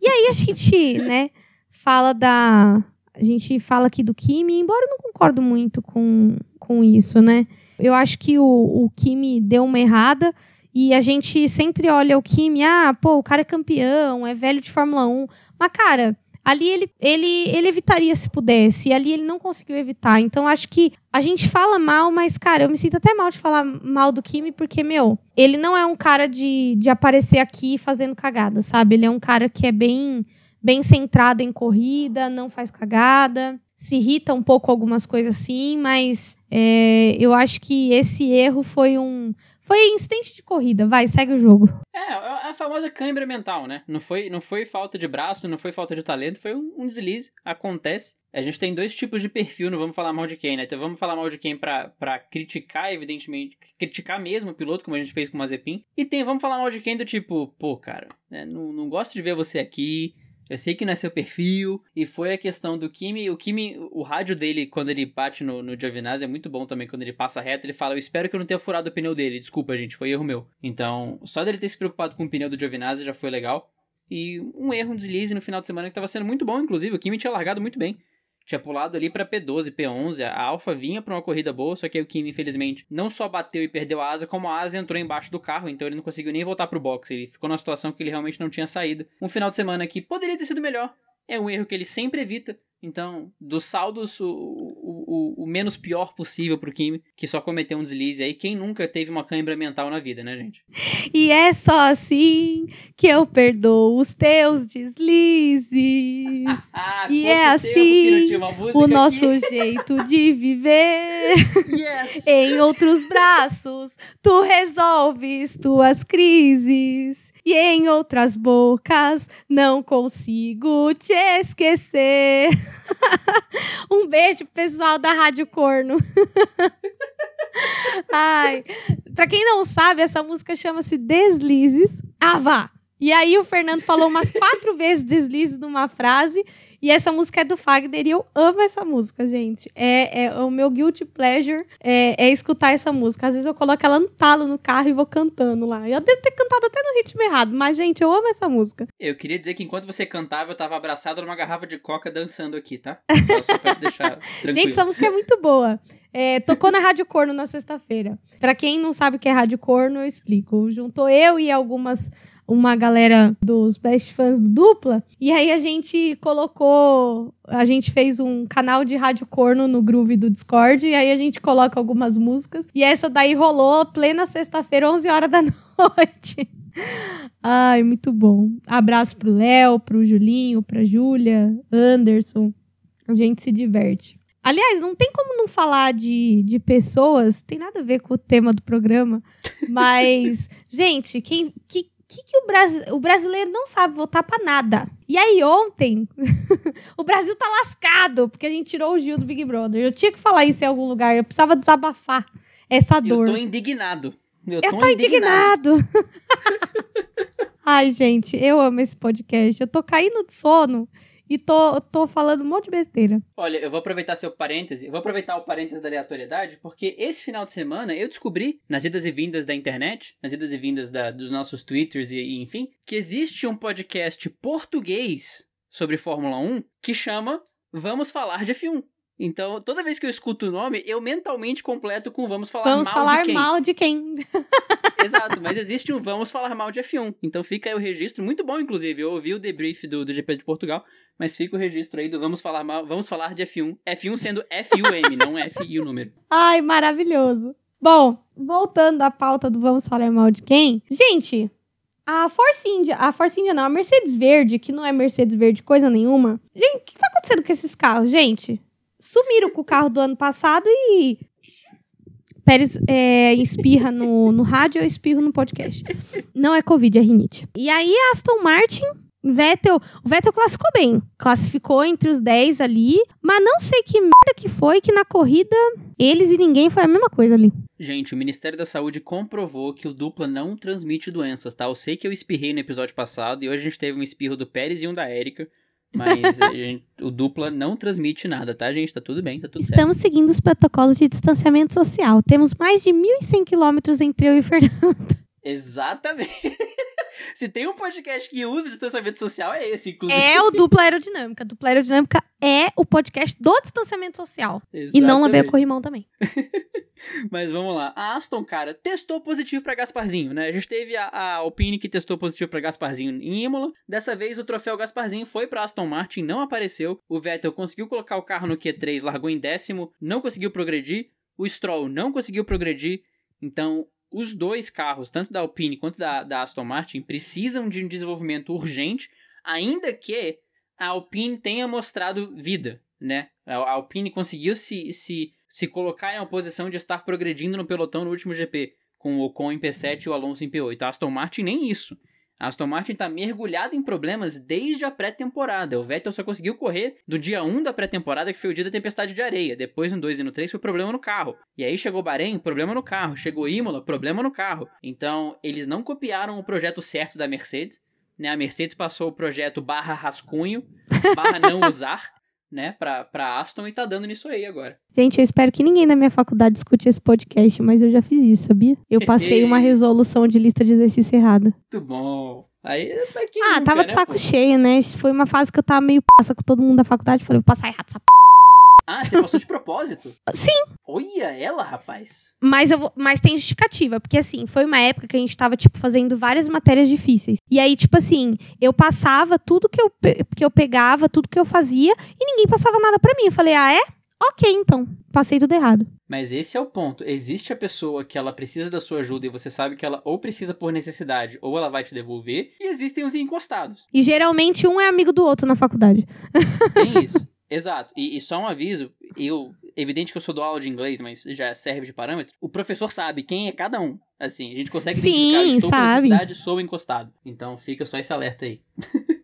e aí a gente, né, fala da a gente fala aqui do Kimi, embora eu não concordo muito com, com isso, né? Eu acho que o, o Kimi deu uma errada e a gente sempre olha o Kimi, ah, pô, o cara é campeão, é velho de Fórmula 1. Mas, cara, Ali ele, ele, ele evitaria se pudesse, e ali ele não conseguiu evitar. Então acho que a gente fala mal, mas, cara, eu me sinto até mal de falar mal do Kimi, porque, meu, ele não é um cara de, de aparecer aqui fazendo cagada, sabe? Ele é um cara que é bem, bem centrado em corrida, não faz cagada se irrita um pouco algumas coisas assim, mas é, eu acho que esse erro foi um, foi incidente de corrida, vai, segue o jogo. É, a famosa câimbra mental, né? Não foi, não foi falta de braço, não foi falta de talento, foi um, um deslize, acontece. A gente tem dois tipos de perfil, não vamos falar mal de quem, né? Então vamos falar mal de quem pra, pra criticar, evidentemente, criticar mesmo o piloto, como a gente fez com o Mazepin. E tem, vamos falar mal de quem do tipo, pô, cara, né? não, não gosto de ver você aqui, eu sei que não é seu perfil. E foi a questão do Kimi. O Kimi, o rádio dele, quando ele bate no, no Giovinazzi, é muito bom também. Quando ele passa reto, ele fala: Eu espero que eu não tenha furado o pneu dele. Desculpa, gente, foi erro meu. Então, só dele ter se preocupado com o pneu do Giovinazzi já foi legal. E um erro, um deslize no final de semana que estava sendo muito bom, inclusive. O Kimi tinha largado muito bem tinha pulado ali para P12, P11. A Alfa vinha para uma corrida boa, só que o Kimi, infelizmente, não só bateu e perdeu a asa, como a asa entrou embaixo do carro, então ele não conseguiu nem voltar pro box. Ele ficou numa situação que ele realmente não tinha saída. Um final de semana que poderia ter sido melhor. É um erro que ele sempre evita. Então, dos saldos, o, o, o, menos pior possível pro Kim, que só cometeu um deslize aí. Quem nunca teve uma cãibra mental na vida, né, gente? E é só assim que eu perdoo os teus deslizes. *laughs* Ah, E é assim o nosso aqui. jeito de viver. *laughs* Yes! Em outros braços, tu resolves tuas crises. E em outras bocas, não consigo te esquecer. *laughs* um beijo, pessoal da Rádio Corno. *laughs* Ai, pra quem não sabe, essa música chama-se Deslizes. Ah, vá! E aí o Fernando falou umas quatro *laughs* vezes deslizes numa frase. E essa música é do Fagner e eu amo essa música, gente. É, é o meu guilty pleasure é, é escutar essa música. Às vezes eu coloco ela no talo no carro e vou cantando lá. Eu devo ter cantado até no ritmo errado, mas, gente, eu amo essa música. Eu queria dizer que enquanto você cantava, eu tava abraçado numa garrafa de coca dançando aqui, tá? Só, só pra te deixar *laughs* tranquilo. Gente, essa música é muito boa. É, tocou na Rádio Corno na sexta-feira. Pra quem não sabe o que é Rádio Corno, eu explico. Juntou eu e algumas uma galera dos best fãs do dupla. E aí a gente colocou. A gente fez um canal de rádio corno no Groove do Discord. E aí a gente coloca algumas músicas. E essa daí rolou plena sexta-feira, 11 horas da *laughs* noite. Ai, muito bom. Abraço pro Léo, pro Julinho, pra Júlia, Anderson. A gente se diverte. Aliás, não tem como não falar de, de pessoas, tem nada a ver com o tema do programa, mas, *laughs* gente, quem, que, que, que o, Brasi o brasileiro não sabe votar pra nada? E aí, ontem, *laughs* o Brasil tá lascado, porque a gente tirou o Gil do Big Brother. Eu tinha que falar isso em algum lugar, eu precisava desabafar essa dor. Eu tô indignado. Eu, Eu tô indignado. *laughs* Ai, gente, eu amo esse podcast. Eu tô caindo de sono e tô, tô falando um monte de besteira. Olha, eu vou aproveitar seu parêntese, vou aproveitar o parêntese da aleatoriedade, porque esse final de semana eu descobri, nas idas e vindas da internet, nas idas e vindas da- dos nossos twitters e, e enfim, que existe um podcast português sobre Fórmula 1 que chama Vamos Falar de F1. Então, toda vez que eu escuto o nome, eu mentalmente completo com Vamos Falar Vamos mal falar de quem. mal de quem? *laughs* Exato, mas existe um Vamos Falar Mal de F1. Então fica aí o registro, muito bom inclusive. Eu ouvi o debrief do, do GP de Portugal, mas fica o registro aí do Vamos Falar Mal, Vamos Falar de F1. F1 sendo F-U-M, *laughs* não F e o número. Ai, maravilhoso. Bom, voltando à pauta do Vamos Falar Mal de quem? Gente, a Force India, a Force India não, a Mercedes Verde, que não é Mercedes Verde coisa nenhuma. Gente, o que tá acontecendo com esses carros, gente? Sumiram com o carro do ano passado e... Pérez é, espirra no, no rádio, eu espirro no podcast. Não é Covid, é rinite. E aí, Aston Martin, Vettel... O Vettel classificou bem. Classificou entre os 10 ali, mas não sei que merda que foi que na corrida eles e ninguém foi a mesma coisa ali. Gente, o Ministério da Saúde comprovou que o dupla não transmite doenças, tá? Eu sei que eu espirrei no episódio passado e hoje a gente teve um espirro do Pérez e um da Érica. Mas gente- o dupla não transmite nada, tá, gente? Tá tudo bem, tá tudo certo. Estamos seguindo os protocolos de distanciamento social. Temos mais de 1.100 quilômetros entre eu e o Fernando. Exatamente. *laughs* Se tem um podcast que usa distanciamento social, é esse, inclusive. É o Dupla Aerodinâmica. Dupla Aerodinâmica é o podcast do distanciamento social. E não lamber Exatamente. corrimão também. *laughs* Mas vamos lá. A Aston, cara, testou positivo pra Gasparzinho, né? A gente teve a, a Alpine que testou positivo pra Gasparzinho em Imola. Dessa vez o troféu Gasparzinho foi pra Aston Martin, não apareceu. O Vettel conseguiu colocar o carro no Q3, largou em décimo, não conseguiu progredir. O Stroll não conseguiu progredir. Então, os dois carros, tanto da Alpine quanto da, da Aston Martin, precisam de um desenvolvimento urgente, ainda que a Alpine tenha mostrado vida, né? A Alpine conseguiu se, se, se colocar em uma posição de estar progredindo no pelotão no último GP, com o Ocon em P7 e o Alonso em P8. A Aston Martin nem isso. A Aston Martin tá mergulhada em problemas desde a pré-temporada. O Vettel só conseguiu correr do dia 1 da pré-temporada, que foi o dia da tempestade de areia. Depois, no 2 e no 3, foi problema no carro. E aí chegou Bahrein, problema no carro. Chegou Imola, problema no carro. Então, eles não copiaram o projeto certo da Mercedes. Né? A Mercedes passou o projeto barra rascunho, barra não *laughs* usar, né, pra, pra Aston e tá dando nisso aí agora. Gente, eu espero que ninguém na minha faculdade escute esse podcast, mas eu já fiz isso, sabia? Eu *laughs* passei uma resolução de lista de exercício errada. Muito bom. Aí, Ah, nunca, tava de né, saco pô? cheio, né? Foi uma fase que eu tava meio passa com todo mundo da faculdade. Falei, vou passar errado essa p... Ah, você passou de propósito? *laughs* Sim. Olha ela, rapaz. Mas, eu vou, mas tem justificativa, porque assim, foi uma época que a gente tava, tipo, fazendo várias matérias difíceis. E aí, tipo assim, eu passava tudo que eu, que eu pegava, tudo que eu fazia, e ninguém passava nada pra mim. Eu falei, ah, é? ok, então. Passei tudo errado. Mas esse é o ponto. Existe a pessoa que ela precisa da sua ajuda e você sabe que ela ou precisa por necessidade ou ela vai te devolver. E existem os encostados. E geralmente um é amigo do outro na faculdade. Tem isso. *laughs* Exato. E, e só um aviso, eu. Evidente que eu sou do aula de inglês, mas já serve de parâmetro. O professor sabe quem é cada um. Assim, a gente consegue Sim, identificar, estou com sabe. necessidade, sou encostado. Então fica só esse alerta aí. *laughs*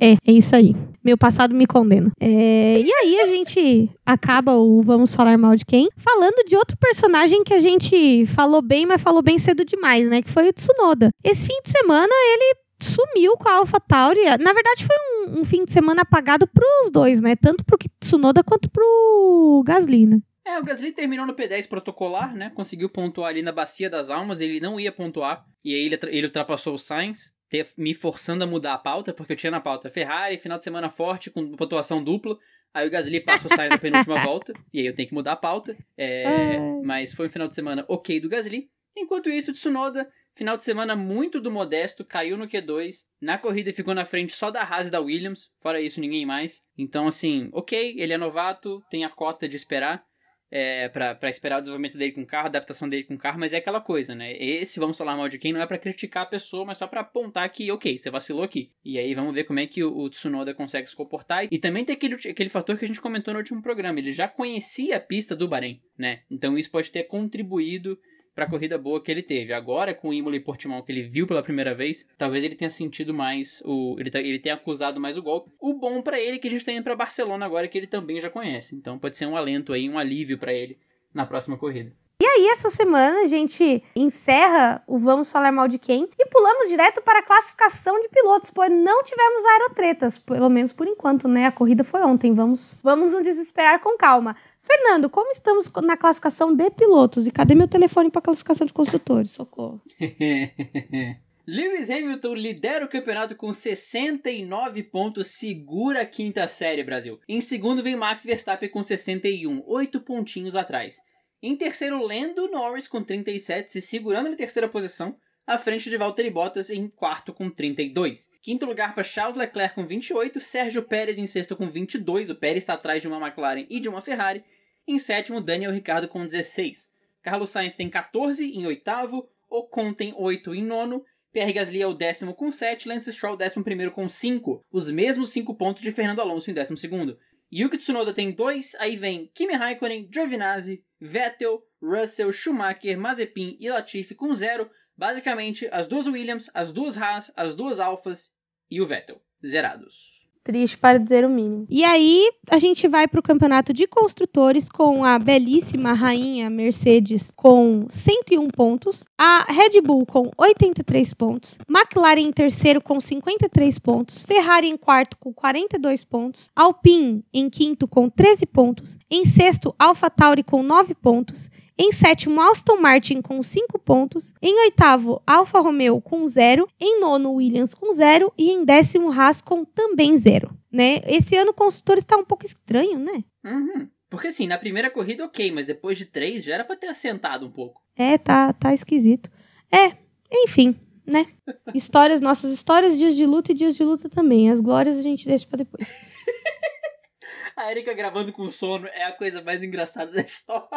É, é isso aí. Meu passado me condena. É, e aí a gente acaba o Vamos Falar Mal de Quem falando de outro personagem que a gente falou bem, mas falou bem cedo demais, né? Que foi o Tsunoda. Esse fim de semana ele sumiu com a AlphaTauri. Na verdade foi um, um fim de semana apagado pros dois, né? Tanto pro Tsunoda quanto pro Gasly, né? É, o Gasly terminou no P10 protocolar, né? Conseguiu pontuar ali na Bacia das Almas, ele não ia pontuar. E aí ele, ele ultrapassou o Sainz, ter- me forçando a mudar a pauta, porque eu tinha na pauta Ferrari, final de semana forte, com pontuação dupla. Aí o Gasly passa o Sainz na penúltima *laughs* volta, e aí eu tenho que mudar a pauta. É, mas foi um final de semana ok do Gasly. Enquanto isso, o Tsunoda, final de semana muito do modesto, caiu no Q2. Na corrida ficou na frente só da Haas e da Williams, fora isso ninguém mais. Então assim, ok, ele é novato, tem a cota de esperar é, pra esperar o desenvolvimento dele com o carro, a adaptação dele com o carro, mas é aquela coisa, né? Esse, vamos falar mal de quem, não é pra criticar a pessoa, mas só pra apontar que, ok, você vacilou aqui. E aí vamos ver como é que o, o Tsunoda consegue se comportar. E também tem aquele, aquele fator que a gente comentou no último programa, ele já conhecia a pista do Bahrein, né? Então isso pode ter contribuído pra corrida boa que ele teve. Agora, com o Imola e Portimão, que ele viu pela primeira vez, talvez ele tenha sentido mais o. Ele, tá- ele tenha acusado mais o golpe. O bom pra ele é que a gente tá indo pra Barcelona agora, que ele também já conhece. Então pode ser um alento aí, um alívio pra ele na próxima corrida. E essa semana a gente encerra o Vamos Falar Mal de Quem e pulamos direto para a classificação de pilotos, pois não tivemos aerotretas, pelo menos por enquanto, né? A corrida foi ontem, vamos, vamos nos desesperar com calma. Fernando, como estamos na classificação de pilotos? E cadê meu telefone para classificação de construtores? Socorro. *laughs* Lewis Hamilton lidera o campeonato com 69 pontos, segura a quinta série, Brasil. Em segundo vem Max Verstappen com 61, 8 pontinhos atrás. Em terceiro, Lando Norris com 37, se segurando na terceira posição, à frente de Valtteri Bottas em quarto com 32. Quinto lugar para Charles Leclerc com 28, Sérgio Pérez em sexto com 22, o Pérez está atrás de uma McLaren e de uma Ferrari. Em sétimo, Daniel Ricciardo com 16. Carlos Sainz tem 14 em oitavo, Ocon tem 8 em nono, Pierre Gasly é o décimo com 7, Lance Stroll décimo primeiro com 5, os mesmos 5 pontos de Fernando Alonso em décimo segundo. Yuki Tsunoda tem 2, aí vem Kimi Raikkonen, Giovinazzi, Vettel, Russell, Schumacher, Mazepin e Latifi com 0, basicamente as duas Williams, as duas Haas, as duas Alfas e o Vettel, zerados. Triste para dizer o mínimo. E aí, a gente vai para o campeonato de construtores com a belíssima rainha Mercedes com 101 pontos, a Red Bull com 83 pontos, McLaren em terceiro com 53 pontos, Ferrari em quarto com 42 pontos, Alpine em quinto com 13 pontos, em sexto, AlphaTauri com 9 pontos, em sétimo, Aston Martin com 5 pontos. Em oitavo, Alfa Romeo com 0. Em nono, Williams com 0. E em décimo, Haas com também 0. Né? Esse ano o construtor está um pouco estranho, né? Uhum. Porque assim, na primeira corrida ok, mas depois de três já era pra ter assentado um pouco. É, tá, tá esquisito. É, enfim, né? *laughs* Histórias, nossas histórias, dias de luta e dias de luta também. As glórias a gente deixa pra depois. *laughs* A Erika gravando com sono é a coisa mais engraçada da história.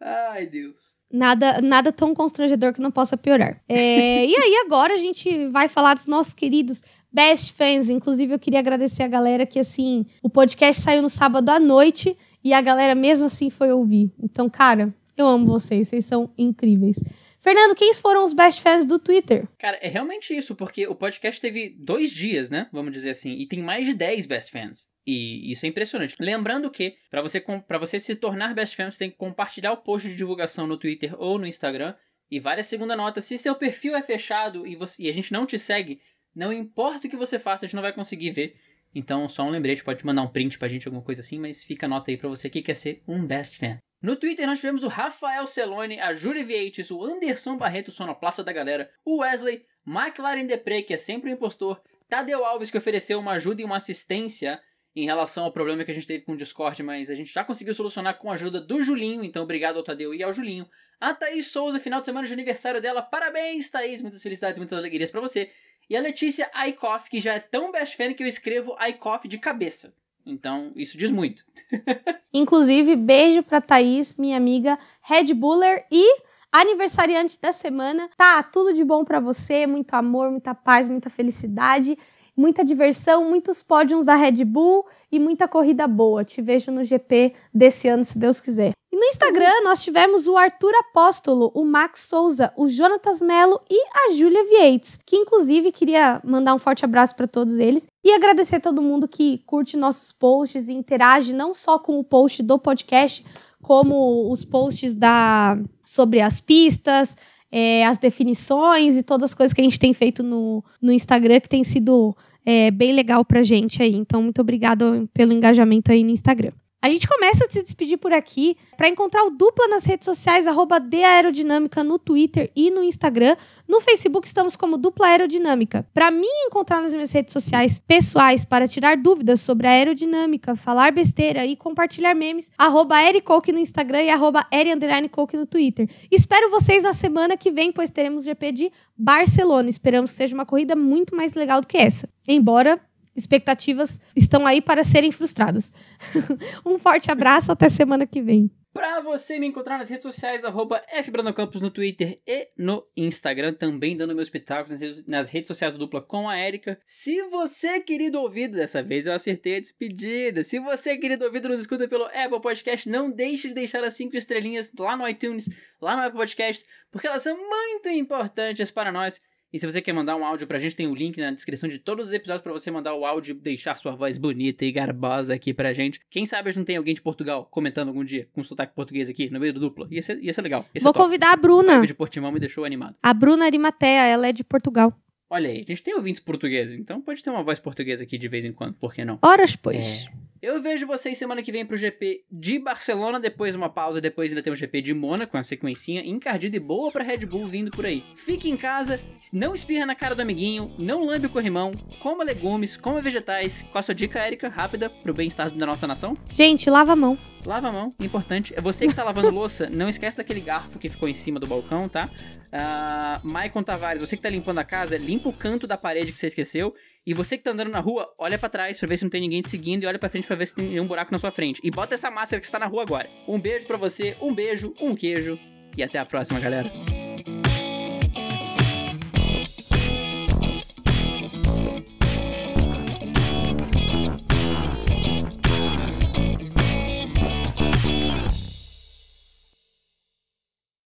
Ai, Deus. Nada, nada tão constrangedor que não possa piorar. É, e aí, agora a gente vai falar dos nossos queridos best fans. Inclusive, eu queria agradecer a galera que, assim, o podcast saiu no sábado à noite e a galera mesmo assim foi ouvir. Então, cara, eu amo vocês, vocês são incríveis. Fernando, quem foram os best fans do Twitter? Cara, é realmente isso, porque o podcast teve dois dias, né? Vamos dizer assim, e tem mais de 10 best fans. E isso é impressionante. Lembrando que, para você, você se tornar best fan, você tem que compartilhar o post de divulgação no Twitter ou no Instagram. E a segunda nota. Se seu perfil é fechado e, você, e a gente não te segue, não importa o que você faça, a gente não vai conseguir ver. Então, só um lembrete, pode mandar um print pra gente, alguma coisa assim, mas fica a nota aí pra você que quer ser um best fan. No Twitter nós tivemos o Rafael Celone, a Júlia Vieites, o Anderson Barreto, sonoplasta da galera, o Wesley, McLaren Depre, que é sempre um impostor, Tadeu Alves, que ofereceu uma ajuda e uma assistência em relação ao problema que a gente teve com o Discord, mas a gente já conseguiu solucionar com a ajuda do Julinho, então obrigado ao Tadeu e ao Julinho. A Thaís Souza, final de semana de aniversário dela, parabéns Thaís, muitas felicidades, muitas alegrias pra você. E a Letícia Aikoff, que já é tão best fan que eu escrevo Aikoff de cabeça. Então, isso diz muito. *laughs* Inclusive, beijo pra Thaís, minha amiga Red Buller e aniversariante da semana. Tá, tudo de bom pra você, muito amor, muita paz, muita felicidade, muita diversão, muitos pódios da Red Bull e muita corrida boa. Te vejo no GP desse ano, se Deus quiser. E no Instagram nós tivemos o Arthur Apóstolo, o Max Souza, o Jonatas Melo e a Júlia Vieites, que inclusive queria mandar um forte abraço para todos eles e agradecer a todo mundo que curte nossos posts e interage não só com o post do podcast, como os posts da sobre as pistas, é, as definições e todas as coisas que a gente tem feito no, no Instagram, que tem sido é, bem legal pra gente aí. Então, muito obrigado pelo engajamento aí no Instagram. A gente começa a se despedir por aqui. Para encontrar o Dupla nas redes sociais, arroba Aerodinâmica no Twitter e no Instagram. No Facebook estamos como Dupla Aerodinâmica. Para me encontrar nas minhas redes sociais pessoais para tirar dúvidas sobre a aerodinâmica, falar besteira e compartilhar memes, arroba Ericoke no Instagram e arroba Eri no Twitter. Espero vocês na semana que vem, pois teremos GP de Barcelona. Esperamos que seja uma corrida muito mais legal do que essa. Embora expectativas estão aí para serem frustradas. *laughs* um forte abraço, até semana que vem. Pra você me encontrar nas redes sociais, arroba FBranocampos no Twitter e no Instagram, também dando meus pitacos nas redes, nas redes sociais do Dupla com a Erika. Se você, querido ouvido, dessa vez eu acertei a despedida. Se você, querido ouvido, nos escuta pelo Apple Podcast, não deixe de deixar as cinco estrelinhas lá no iTunes, lá no Apple Podcast, porque elas são muito importantes para nós. E se você quer mandar um áudio pra gente, tem o um link na descrição de todos os episódios para você mandar o áudio e deixar sua voz bonita e garbosa aqui pra gente. Quem sabe a gente não tem alguém de Portugal comentando algum dia com sotaque português aqui no meio do duplo. Ia ser, ia ser legal. Ia ser Vou top. convidar a Bruna. O de Portimão me deixou animado. A Bruna Arimatea, ela é de Portugal. Olha aí, a gente tem ouvintes portugueses, então pode ter uma voz portuguesa aqui de vez em quando, por que não? Horas, pois. É. Eu vejo vocês semana que vem pro GP de Barcelona, depois uma pausa, depois ainda tem o GP de Mônaco, uma sequencinha encardida e boa pra Red Bull vindo por aí. Fique em casa, não espirra na cara do amiguinho, não lambe o corrimão, coma legumes, coma vegetais. Qual a sua dica, Érica, rápida, pro bem-estar da nossa nação? Gente, lava a mão. Lava a mão, importante. É você que tá lavando louça, *laughs* não esquece daquele garfo que ficou em cima do balcão, tá? Uh, Maicon Tavares, você que tá limpando a casa, limpa o canto da parede que você esqueceu. E você que tá andando na rua, olha para trás pra ver se não tem ninguém te seguindo e olha pra frente pra ver se tem um buraco na sua frente. E bota essa máscara que está na rua agora. Um beijo para você, um beijo, um queijo e até a próxima, galera.